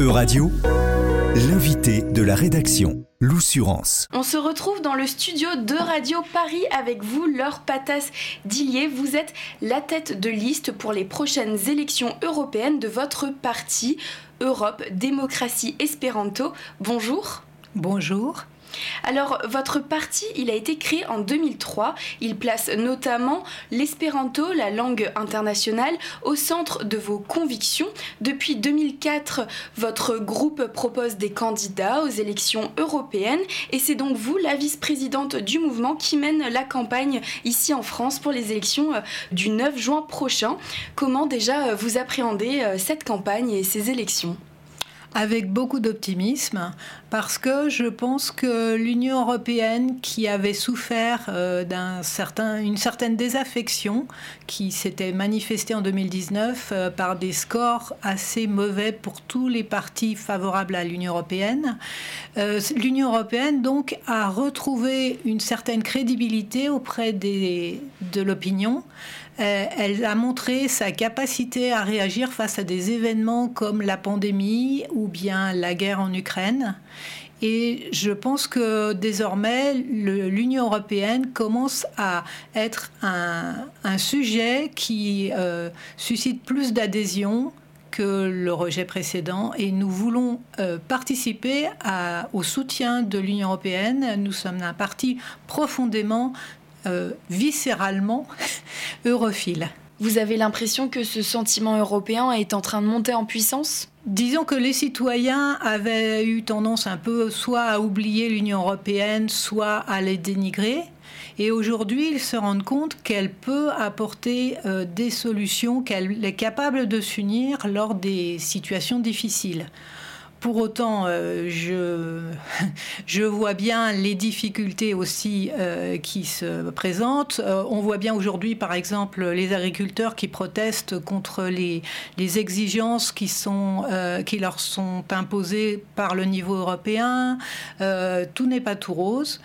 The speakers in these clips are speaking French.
E-Radio, l'invité de la rédaction, l'Oussurance. On se retrouve dans le studio de Radio Paris avec vous, Laure Patas Dillier. Vous êtes la tête de liste pour les prochaines élections européennes de votre parti, Europe Démocratie Espéranto. Bonjour. Bonjour. Alors, votre parti, il a été créé en 2003. Il place notamment l'espéranto, la langue internationale, au centre de vos convictions. Depuis 2004, votre groupe propose des candidats aux élections européennes et c'est donc vous, la vice-présidente du mouvement, qui mène la campagne ici en France pour les élections euh, du 9 juin prochain. Comment déjà euh, vous appréhendez euh, cette campagne et ces élections? Avec beaucoup d'optimisme parce que je pense que l'Union européenne qui avait souffert euh, d'un certain, une certaine désaffection qui s'était manifestée en 2019 euh, par des scores assez mauvais pour tous les partis favorables à l'Union européenne, euh, l'Union européenne donc a retrouvé une certaine crédibilité auprès des, de l'opinion. Elle a montré sa capacité à réagir face à des événements comme la pandémie ou bien la guerre en Ukraine. Et je pense que désormais, l'Union européenne commence à être un, sujet qui euh, suscite plus d'adhésion que le rejet précédent et nous voulons euh, participer au soutien de l'Union européenne. Nous sommes un parti profondément, euh, viscéralement europhile. Vous avez l'impression que ce sentiment européen est en train de monter en puissance? Disons que les citoyens avaient eu tendance un peu soit à oublier l'Union européenne, soit à les dénigrer. Et aujourd'hui, ils se rendent compte qu'elle peut apporter euh, des solutions, qu'elle est capable de s'unir lors des situations difficiles. Pour autant, euh, je, je vois bien les difficultés aussi euh, qui se présentent. Euh, on voit bien aujourd'hui, par exemple, les agriculteurs qui protestent contre les, les exigences qui, sont, qui leur sont imposées par le niveau européen. tout n'est pas tout rose.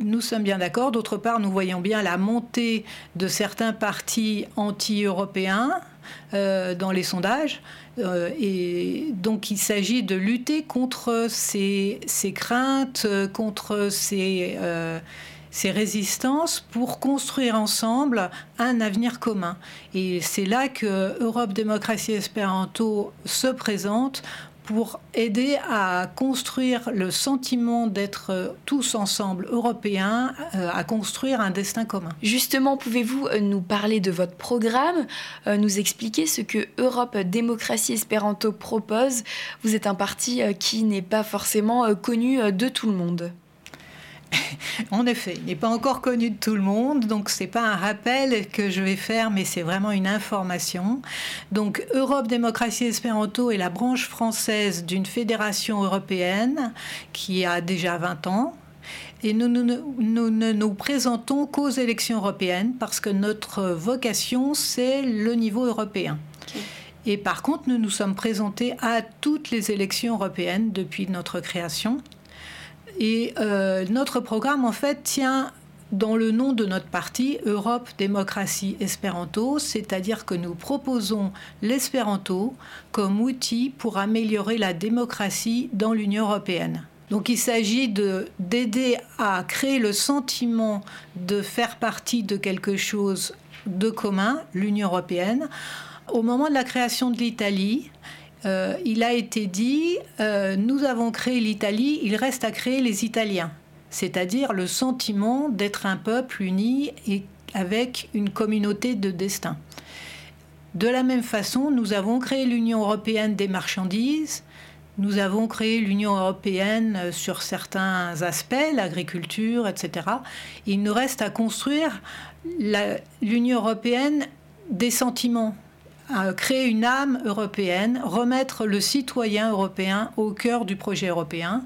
nous sommes bien d'accord. D'autre part, nous voyons bien la montée de certains partis anti-européens dans les sondages. Euh, et donc il s'agit de lutter contre ces, craintes, contre ces, euh, ces, résistances pour construire ensemble un avenir commun. Et c'est là que Europe Démocratie Espéranto se présente pour aider à construire le sentiment d'être tous ensemble européens, euh, à construire un destin commun. Justement, pouvez-vous euh, nous parler de votre programme, euh, nous expliquer ce que Europe Démocratie Espéranto propose? Vous êtes un parti qui n'est pas forcément connu de tout le monde. en effet, il n'est pas encore connu de tout le monde, donc c'est pas un rappel que je vais faire, mais c'est vraiment une information. Donc Europe Démocratie Espéranto est la branche française d'une fédération européenne qui a déjà 20 ans. Et nous, ne nous présentons qu'aux élections européennes parce que notre vocation, c'est le niveau européen. Et par contre, nous nous sommes présentés à toutes les élections européennes depuis notre création. Et euh, notre programme, en fait, tient dans le nom de notre parti, Europe Démocratie Espéranto, c'est-à-dire que nous proposons l'espéranto comme outil pour améliorer la démocratie dans l'Union européenne. Donc il s'agit d'aider à créer le sentiment de faire partie de quelque chose de commun, l'Union européenne. Au moment de la création de l'Italie, euh, il a été dit, euh, nous avons créé l'Italie, il reste à créer les Italiens, c'est-à-dire le sentiment d'être un peuple uni et avec une communauté de destin. De la même façon, nous avons créé l'Union européenne des marchandises, nous avons créé l'Union européenne sur certains aspects, l'agriculture, etc. Il nous reste à construire l'Union européenne des sentiments, créer une âme européenne, remettre le citoyen européen au cœur du projet européen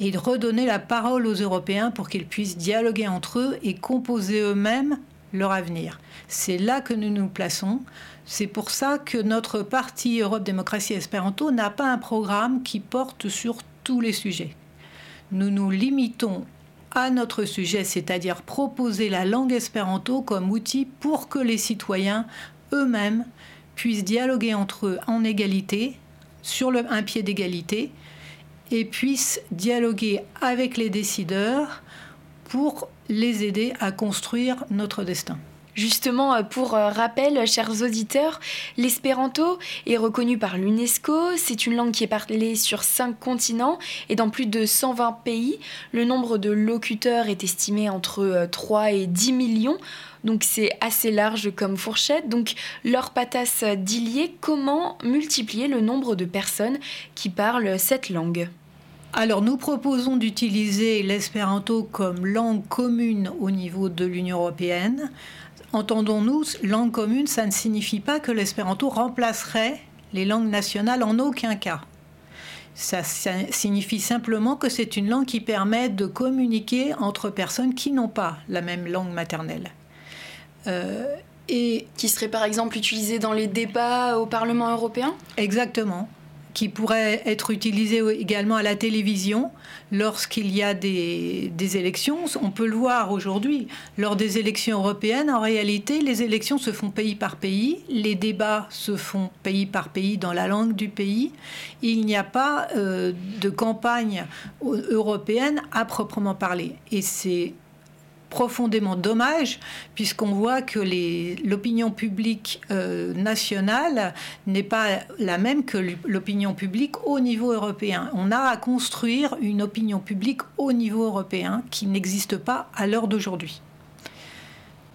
et redonner la parole aux Européens pour qu'ils puissent dialoguer entre eux et composer eux-mêmes leur avenir. C'est là que nous nous plaçons. C'est pour ça que notre parti Europe Démocratie Espéranto n'a pas un programme qui porte sur tous les sujets. Nous nous limitons à notre sujet, c'est-à-dire proposer la langue espéranto comme outil pour que les citoyens eux-mêmes puissent dialoguer entre eux en égalité sur un pied d'égalité et puissent dialoguer avec les décideurs pour les aider à construire notre destin. Justement, euh, pour euh, rappel, chers auditeurs, l'espéranto est reconnu par l'UNESCO. C'est une langue qui est parlée sur cinq continents et dans plus de 120 pays. Le nombre de locuteurs est estimé entre 3 euh, et 10 millions. Donc c'est assez large comme fourchette. Donc leur patas d'Ilier, comment multiplier le nombre de personnes qui parlent cette langue? Alors nous proposons d'utiliser l'espéranto comme langue commune au niveau de l'Union européenne. Entendons-nous, langue commune, ça ne signifie pas que l'espéranto remplacerait les langues nationales en aucun cas. Ça, signifie simplement que c'est une langue qui permet de communiquer entre personnes qui n'ont pas la même langue maternelle. Euh, et qui serait par exemple utilisée dans les débats au Parlement européen? Exactement qui pourrait être utilisé également à la télévision lorsqu'il y a des, élections. On peut le voir aujourd'hui. Lors des élections européennes, en réalité, les élections se font pays par pays, les débats se font pays par pays dans la langue du pays. Il n'y a pas euh, de campagne européenne à proprement parler. Et c'est profondément dommage, puisqu'on voit que l'opinion publique euh, nationale n'est pas la même que l'opinion publique au niveau européen. On a à construire une opinion publique au niveau européen qui n'existe pas à l'heure d'aujourd'hui.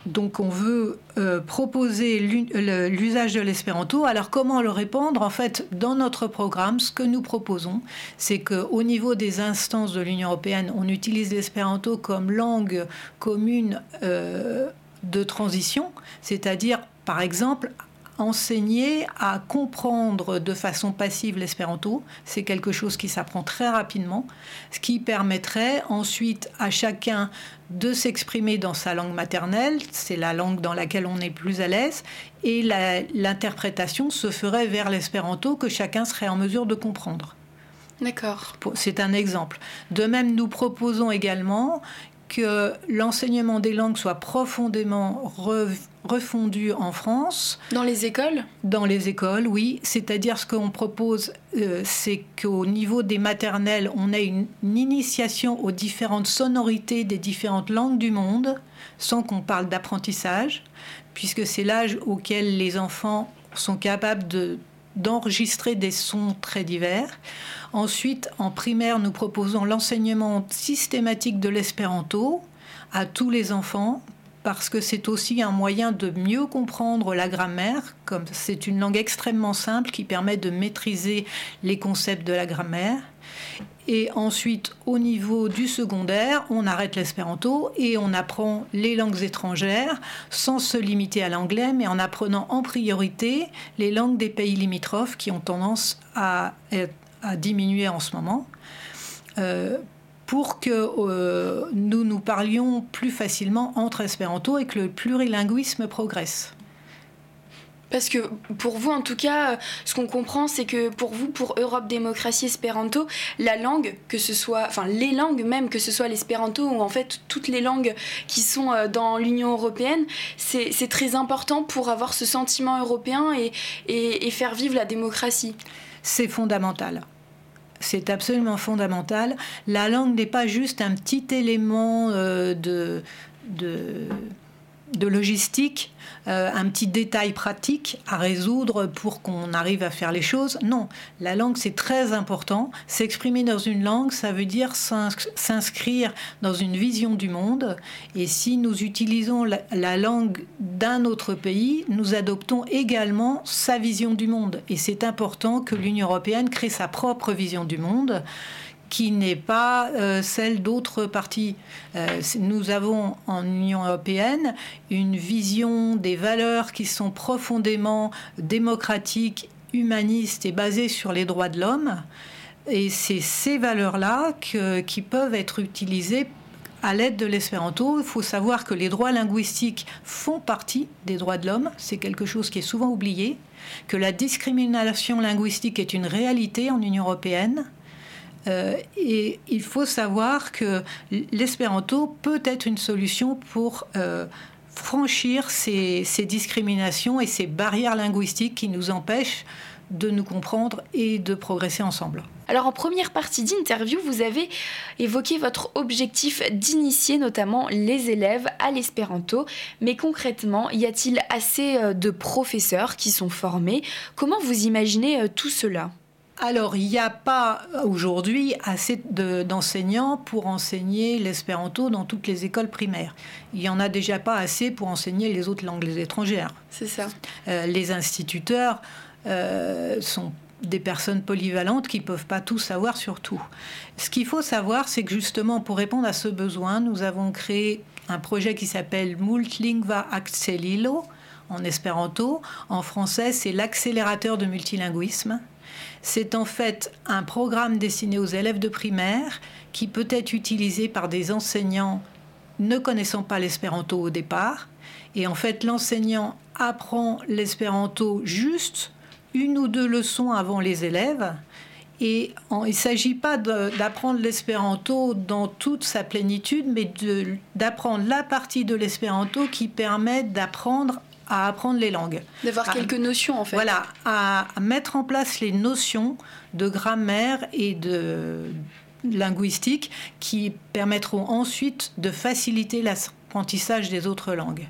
Donc on veut euh, proposer l'usage de l'espéranto. Alors comment le répandre? En fait, dans notre programme, ce que nous proposons, c'est qu'au niveau des instances de l'Union européenne, on utilise l'espéranto comme langue commune euh, de transition, c'est-à-dire par exemple enseigner à comprendre de façon passive l'espéranto. C'est quelque chose qui s'apprend très rapidement, ce qui permettrait ensuite à chacun de s'exprimer dans sa langue maternelle, c'est la langue dans laquelle on est plus à l'aise, et l'interprétation se ferait vers l'espéranto que chacun serait en mesure de comprendre. D'accord. C'est un exemple. De même, nous proposons également que l'enseignement des langues soit profondément refondu en France. Dans les écoles? Dans les écoles, oui. C'est-à-dire ce qu'on propose, euh, c'est qu'au niveau des maternelles, on ait une, initiation aux différentes sonorités des différentes langues du monde, sans qu'on parle d'apprentissage, puisque c'est l'âge auquel les enfants sont capables de d'enregistrer des sons très divers. Ensuite, en primaire, nous proposons l'enseignement systématique de l'espéranto à tous les enfants parce que c'est aussi un moyen de mieux comprendre la grammaire, comme c'est une langue extrêmement simple qui permet de maîtriser les concepts de la grammaire. Et ensuite, au niveau du secondaire, on arrête l'espéranto et on apprend les langues étrangères sans se limiter à l'anglais, mais en apprenant en priorité les langues des pays limitrophes qui ont tendance à, diminuer en ce moment. Euh, pour que euh, nous nous parlions plus facilement entre espéranto et que le plurilinguisme progresse. Parce que pour vous, en tout cas, ce qu'on comprend, c'est que pour vous, pour Europe Démocratie Espéranto, la langue, que ce soit, enfin les langues même, que ce soit l'espéranto ou en fait toutes les langues qui sont euh, dans l'Union européenne, c'est très important pour avoir ce sentiment européen et, faire vivre la démocratie. C'est fondamental. C'est absolument fondamental. La langue n'est pas juste un petit élément euh, de, de de logistique, euh, un petit détail pratique à résoudre pour qu'on arrive à faire les choses. Non, la langue c'est très important. S'exprimer dans une langue, ça veut dire s'inscrire dans une vision du monde. Et si nous utilisons la langue d'un autre pays, nous adoptons également sa vision du monde. Et c'est important que l'Union européenne crée sa propre vision du monde qui n'est pas euh, celle d'autres partis. Euh, nous avons en Union européenne une vision des valeurs qui sont profondément démocratiques, humanistes et basées sur les droits de l'homme. Et c'est ces valeurs-là qui peuvent être utilisées à l'aide de l'espéranto. Il faut savoir que les droits linguistiques font partie des droits de l'homme. C'est quelque chose qui est souvent oublié. Que la discrimination linguistique est une réalité en Union européenne euh, et il faut savoir que l'espéranto peut être une solution pour euh, franchir ces, discriminations et ces barrières linguistiques qui nous empêchent de nous comprendre et de progresser ensemble. Alors en première partie d'interview, vous avez évoqué votre objectif d'initier notamment les élèves à l'espéranto, mais concrètement, y a-t-il assez euh, de professeurs qui sont formés? Comment vous imaginez tout cela? Alors, il n'y a pas aujourd'hui assez d'enseignants pour enseigner l'espéranto dans toutes les écoles primaires. Il n'y en a déjà pas assez pour enseigner les autres langues étrangères. C'est ça. Euh, les instituteurs euh, sont des personnes polyvalentes qui ne peuvent pas tout savoir sur tout. Ce qu'il faut savoir, c'est que justement, pour répondre à ce besoin, nous avons créé un projet qui s'appelle Multlingva Accelilo en espéranto. En français, c'est l'accélérateur de multilinguisme. C'est en fait un programme destiné aux élèves de primaire qui peut être utilisé par des enseignants ne connaissant pas l'espéranto au départ. Et en fait, l'enseignant apprend l'espéranto juste une ou deux leçons avant les élèves. Et il ne s'agit pas d'apprendre l'espéranto dans toute sa plénitude, mais d'apprendre la partie de l'espéranto qui permet d'apprendre à apprendre les langues. D'avoir quelques notions en fait. Voilà, à mettre en place les notions de grammaire et de linguistique qui permettront ensuite de faciliter l'apprentissage des autres langues.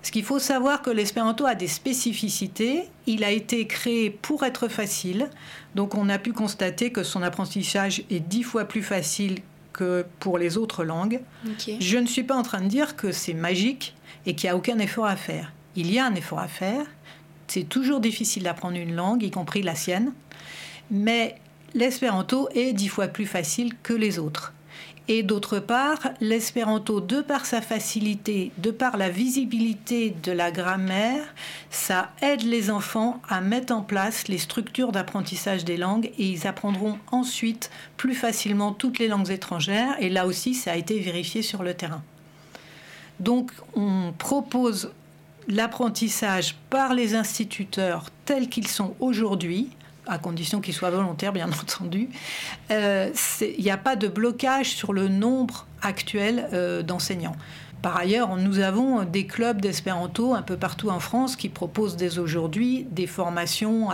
Parce qu'il faut savoir que l'espéranto a des spécificités. Il a été créé pour être facile. Donc on a pu constater que son apprentissage est dix fois plus facile que pour les autres langues. Je ne suis pas en train de dire que c'est magique et qu'il n'y a aucun effort à faire il y a un effort à faire. C'est toujours difficile d'apprendre une langue, y compris la sienne. Mais l'espéranto est dix fois plus facile que les autres. Et d'autre part, l'espéranto, de par sa facilité, de par la visibilité de la grammaire, ça aide les enfants à mettre en place les structures d'apprentissage des langues et ils apprendront ensuite plus facilement toutes les langues étrangères. Et là aussi, ça a été vérifié sur le terrain. Donc, on propose l'apprentissage par les instituteurs tels qu'ils sont aujourd'hui, à condition qu'ils soient volontaires, bien entendu, euh, il n'y a pas de blocage sur le nombre actuel euh, d'enseignants. Par ailleurs, nous avons des clubs d'espéranto un peu partout en France qui proposent dès aujourd'hui des formations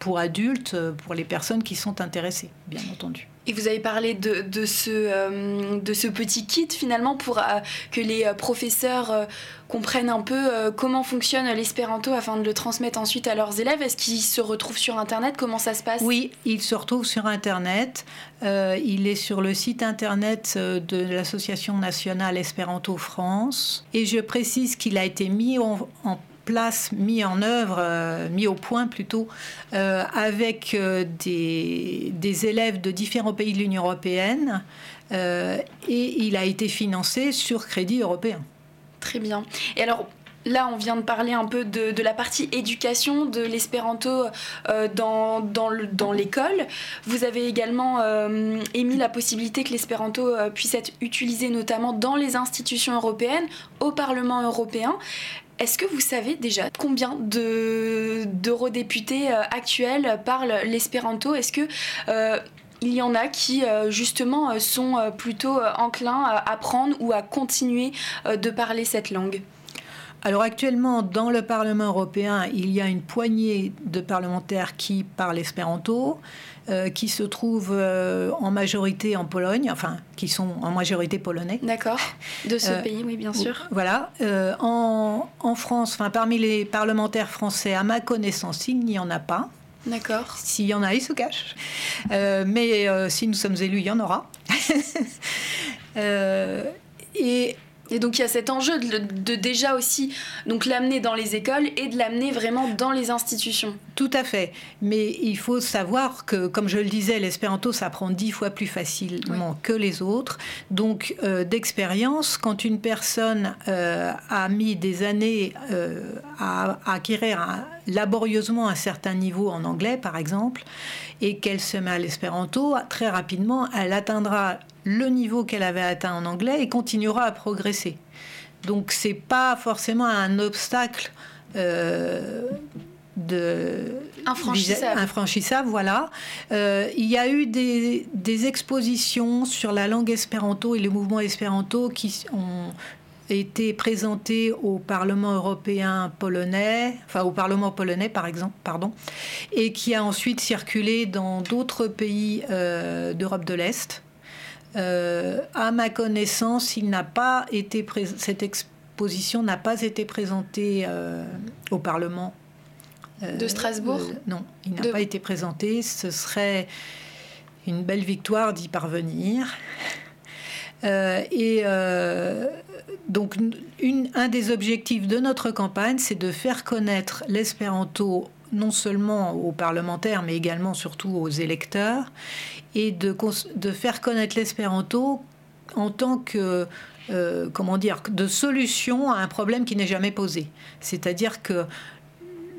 pour adultes, pour les personnes qui sont intéressées, bien entendu. Et vous avez parlé de, de ce, euh, de ce petit kit finalement pour euh, que les euh, professeurs comprennent un peu comment fonctionne l'espéranto afin de le transmettre ensuite à leurs élèves. Est-ce qu'ils se retrouvent sur Internet? Comment ça se passe? Oui, ils se retrouvent sur Internet. il est sur le site Internet de l'Association nationale Espéranto France. Et je précise qu'il a été mis en, en place, mis en œuvre, euh, mis au point plutôt, euh, avec euh, des, élèves de différents pays de l'Union européenne et il a été financé sur crédit européen. Très bien. Et alors, Là, on vient de parler un peu de, la partie éducation de l'espéranto dans l'école. Vous avez également émis la possibilité que l'espéranto puisse être utilisé notamment dans les institutions européennes, au Parlement européen. Est-ce que vous savez déjà combien d'eurodéputés euh, actuels parlent l'espéranto? Est-ce que euh, il y en a qui euh, justement sont plutôt enclins à apprendre ou à continuer de parler cette langue? Alors actuellement, dans le Parlement européen, il y a une poignée de parlementaires qui parlent espéranto. Euh, qui se trouvent euh, en majorité en Pologne, enfin, qui sont en majorité polonais. D'accord, de ce euh, pays, oui, bien sûr. Voilà. En, en, France, enfin, parmi les parlementaires français, à ma connaissance, il n'y en a pas. D'accord. S'il y en a, ils se cachent. mais si nous sommes élus, il y en aura. et et donc il y a cet enjeu de, déjà aussi donc l'amener dans les écoles et de l'amener vraiment dans les institutions. Tout à fait. Mais il faut savoir que, comme je le disais, l'espéranto s'apprend dix fois plus facilement que les autres. Donc euh, d'expérience, quand une personne euh, a mis des années euh, à, acquérir laborieusement un certain niveau en anglais, par exemple, et qu'elle se met à l'espéranto, très rapidement, elle atteindra le niveau qu'elle avait atteint en anglais et continuera à progresser. Donc c'est pas forcément un obstacle de infranchissable. infranchissable voilà. Euh, il y a eu des, des, expositions sur la langue espéranto et le mouvement espéranto qui ont été présenté au Parlement européen polonais, enfin au Parlement polonais par exemple, pardon, et qui a ensuite circulé dans d'autres pays euh, d'Europe de l'Est. Euh, à ma connaissance, il n'a pas été cette exposition n'a pas été présentée au Parlement de Strasbourg. non, il n'a pas été présenté. Ce serait une belle victoire d'y parvenir. et donc, un des objectifs de notre campagne, c'est de faire connaître l'espéranto non seulement aux parlementaires, mais également surtout aux électeurs, et de, faire connaître l'espéranto en tant que euh, comment dire, de solution à un problème qui n'est jamais posé. C'est-à-dire que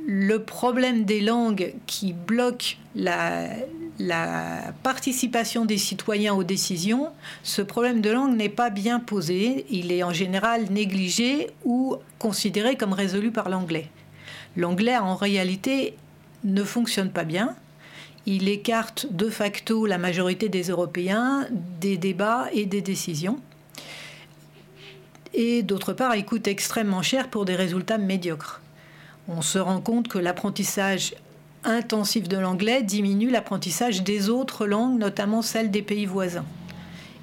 le problème des langues qui bloque la, participation des citoyens aux décisions, ce problème de langue n'est pas bien posé. Il est en général négligé ou considéré comme résolu par l'anglais. L'anglais, en réalité, ne fonctionne pas bien. Il écarte de facto la majorité des Européens des débats et des décisions. Et d'autre part, il coûte extrêmement cher pour des résultats médiocres. On se rend compte que l'apprentissage intensif de l'anglais diminue l'apprentissage des autres langues, notamment celles des pays voisins.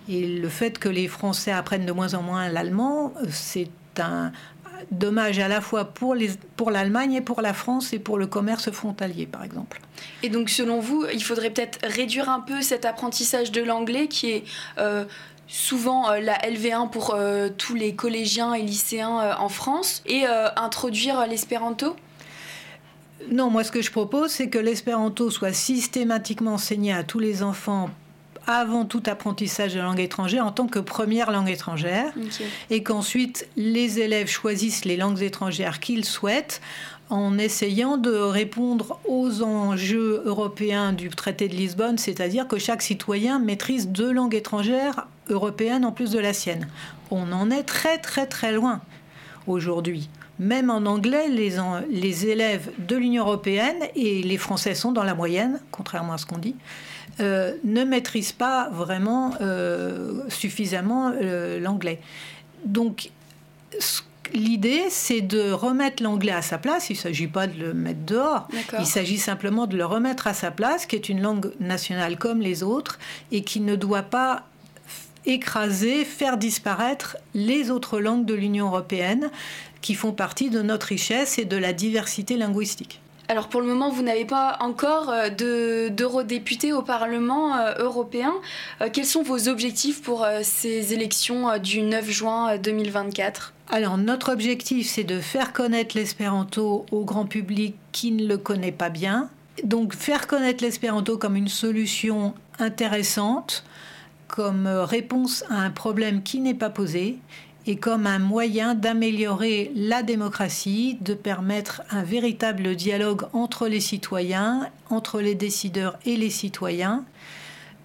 Et le fait que les Français apprennent de moins en moins l'allemand, c'est un dommage à la fois pour, l'Allemagne et pour la France et pour le commerce frontalier, par exemple. Et donc, selon vous, il faudrait peut-être réduire un peu cet apprentissage de l'anglais qui est... Euh, souvent euh, la LV1 pour euh, tous les collégiens et lycéens en France. Et introduire l'espéranto? Non, moi ce que je propose, c'est que l'espéranto soit systématiquement enseigné à tous les enfants avant tout apprentissage de langue étrangère en tant que première langue étrangère. Et qu'ensuite les élèves choisissent les langues étrangères qu'ils souhaitent en essayant de répondre aux enjeux européens du traité de Lisbonne, c'est-à-dire que chaque citoyen maîtrise deux langues étrangères européennes en plus de la sienne. On en est très très très loin aujourd'hui. Même en anglais, les, les élèves de l'Union européenne, et les Français sont dans la moyenne, contrairement à ce qu'on dit, euh, ne maîtrisent pas vraiment euh, suffisamment euh, l'anglais. Donc, l'idée, c'est de remettre l'anglais à sa place. Il ne s'agit pas de le mettre dehors. Il s'agit simplement de le remettre à sa place, qui est une langue nationale comme les autres, et qui ne doit pas écraser, faire disparaître les autres langues de l'Union européenne qui font partie de notre richesse et de la diversité linguistique. Alors pour le moment, vous n'avez pas encore euh, d'eurodéputés au Parlement euh, européen. Euh, quels sont vos objectifs pour ces élections du 9 juin 2024 alors notre objectif, c'est de faire connaître l'espéranto au grand public qui ne le connaît pas bien. Donc faire connaître l'espéranto comme une solution intéressante, comme réponse à un problème qui n'est pas posé et comme un moyen d'améliorer la démocratie, de permettre un véritable dialogue entre les citoyens, entre les décideurs et les citoyens,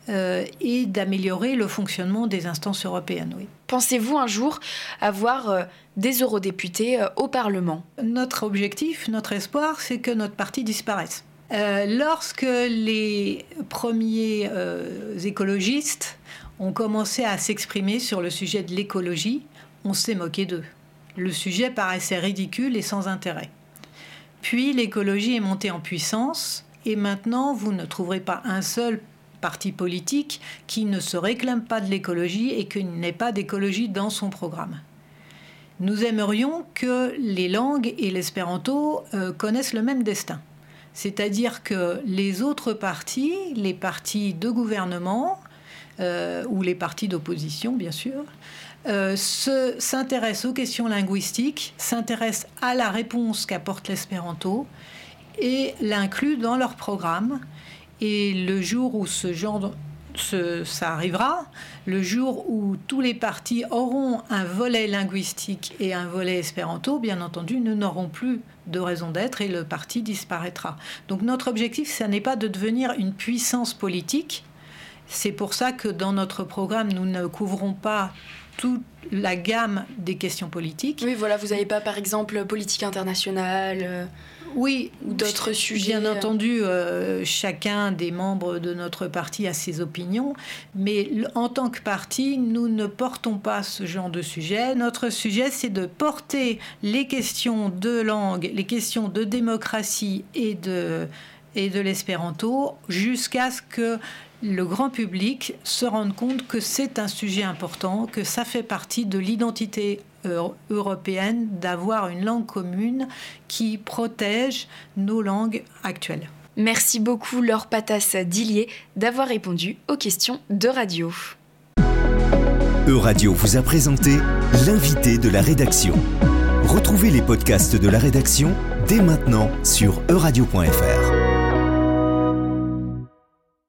euh, et d'améliorer le fonctionnement des instances européennes. Oui. Pensez-vous un jour avoir euh, des eurodéputés euh, au Parlement? Notre objectif, notre espoir, c'est que notre parti disparaisse. Lorsque les premiers écologistes ont commencé à s'exprimer sur le sujet de l'écologie, on s'est moqué d'eux. Le sujet paraissait ridicule et sans intérêt. Puis l'écologie est montée en puissance et maintenant vous ne trouverez pas un seul parti politique qui ne se réclame pas de l'écologie et qui n'ait pas d'écologie dans son programme. Nous aimerions que les langues et l'espéranto euh, connaissent le même destin. C'est-à-dire que les autres partis, les partis de gouvernement, euh, ou les partis d'opposition bien sûr, euh, s'intéressent aux questions linguistiques, s'intéressent à la réponse qu'apporte l'espéranto et l'incluent dans leur programme. Et le jour où ce genre ça arrivera, le jour où tous les partis auront un volet linguistique et un volet espéranto, bien entendu, nous n'aurons plus de raison d'être et le parti disparaîtra. Donc notre objectif, ce n'est pas de devenir une puissance politique. C'est pour ça que dans notre programme, nous ne couvrons pas toute la gamme des questions politiques. Oui, voilà, vous n'avez pas par exemple politique internationale. Euh. oui, ou d'autres sujets Bien entendu, euh, chacun des membres de notre parti a ses opinions, mais en tant que parti, nous ne portons pas ce genre de sujet. Notre sujet, c'est de porter les questions de langue, les questions de démocratie et de, et de l'espéranto jusqu'à ce que le grand public se rende compte que c'est un sujet important, que ça fait partie de l'identité européenne d'avoir une langue commune qui protège nos langues actuelles. Merci beaucoup Laure Patas Dillier d'avoir répondu aux questions de radio. Euradio vous a présenté l'invité de la rédaction. Retrouvez les podcasts de la rédaction dès maintenant sur euradio.fr.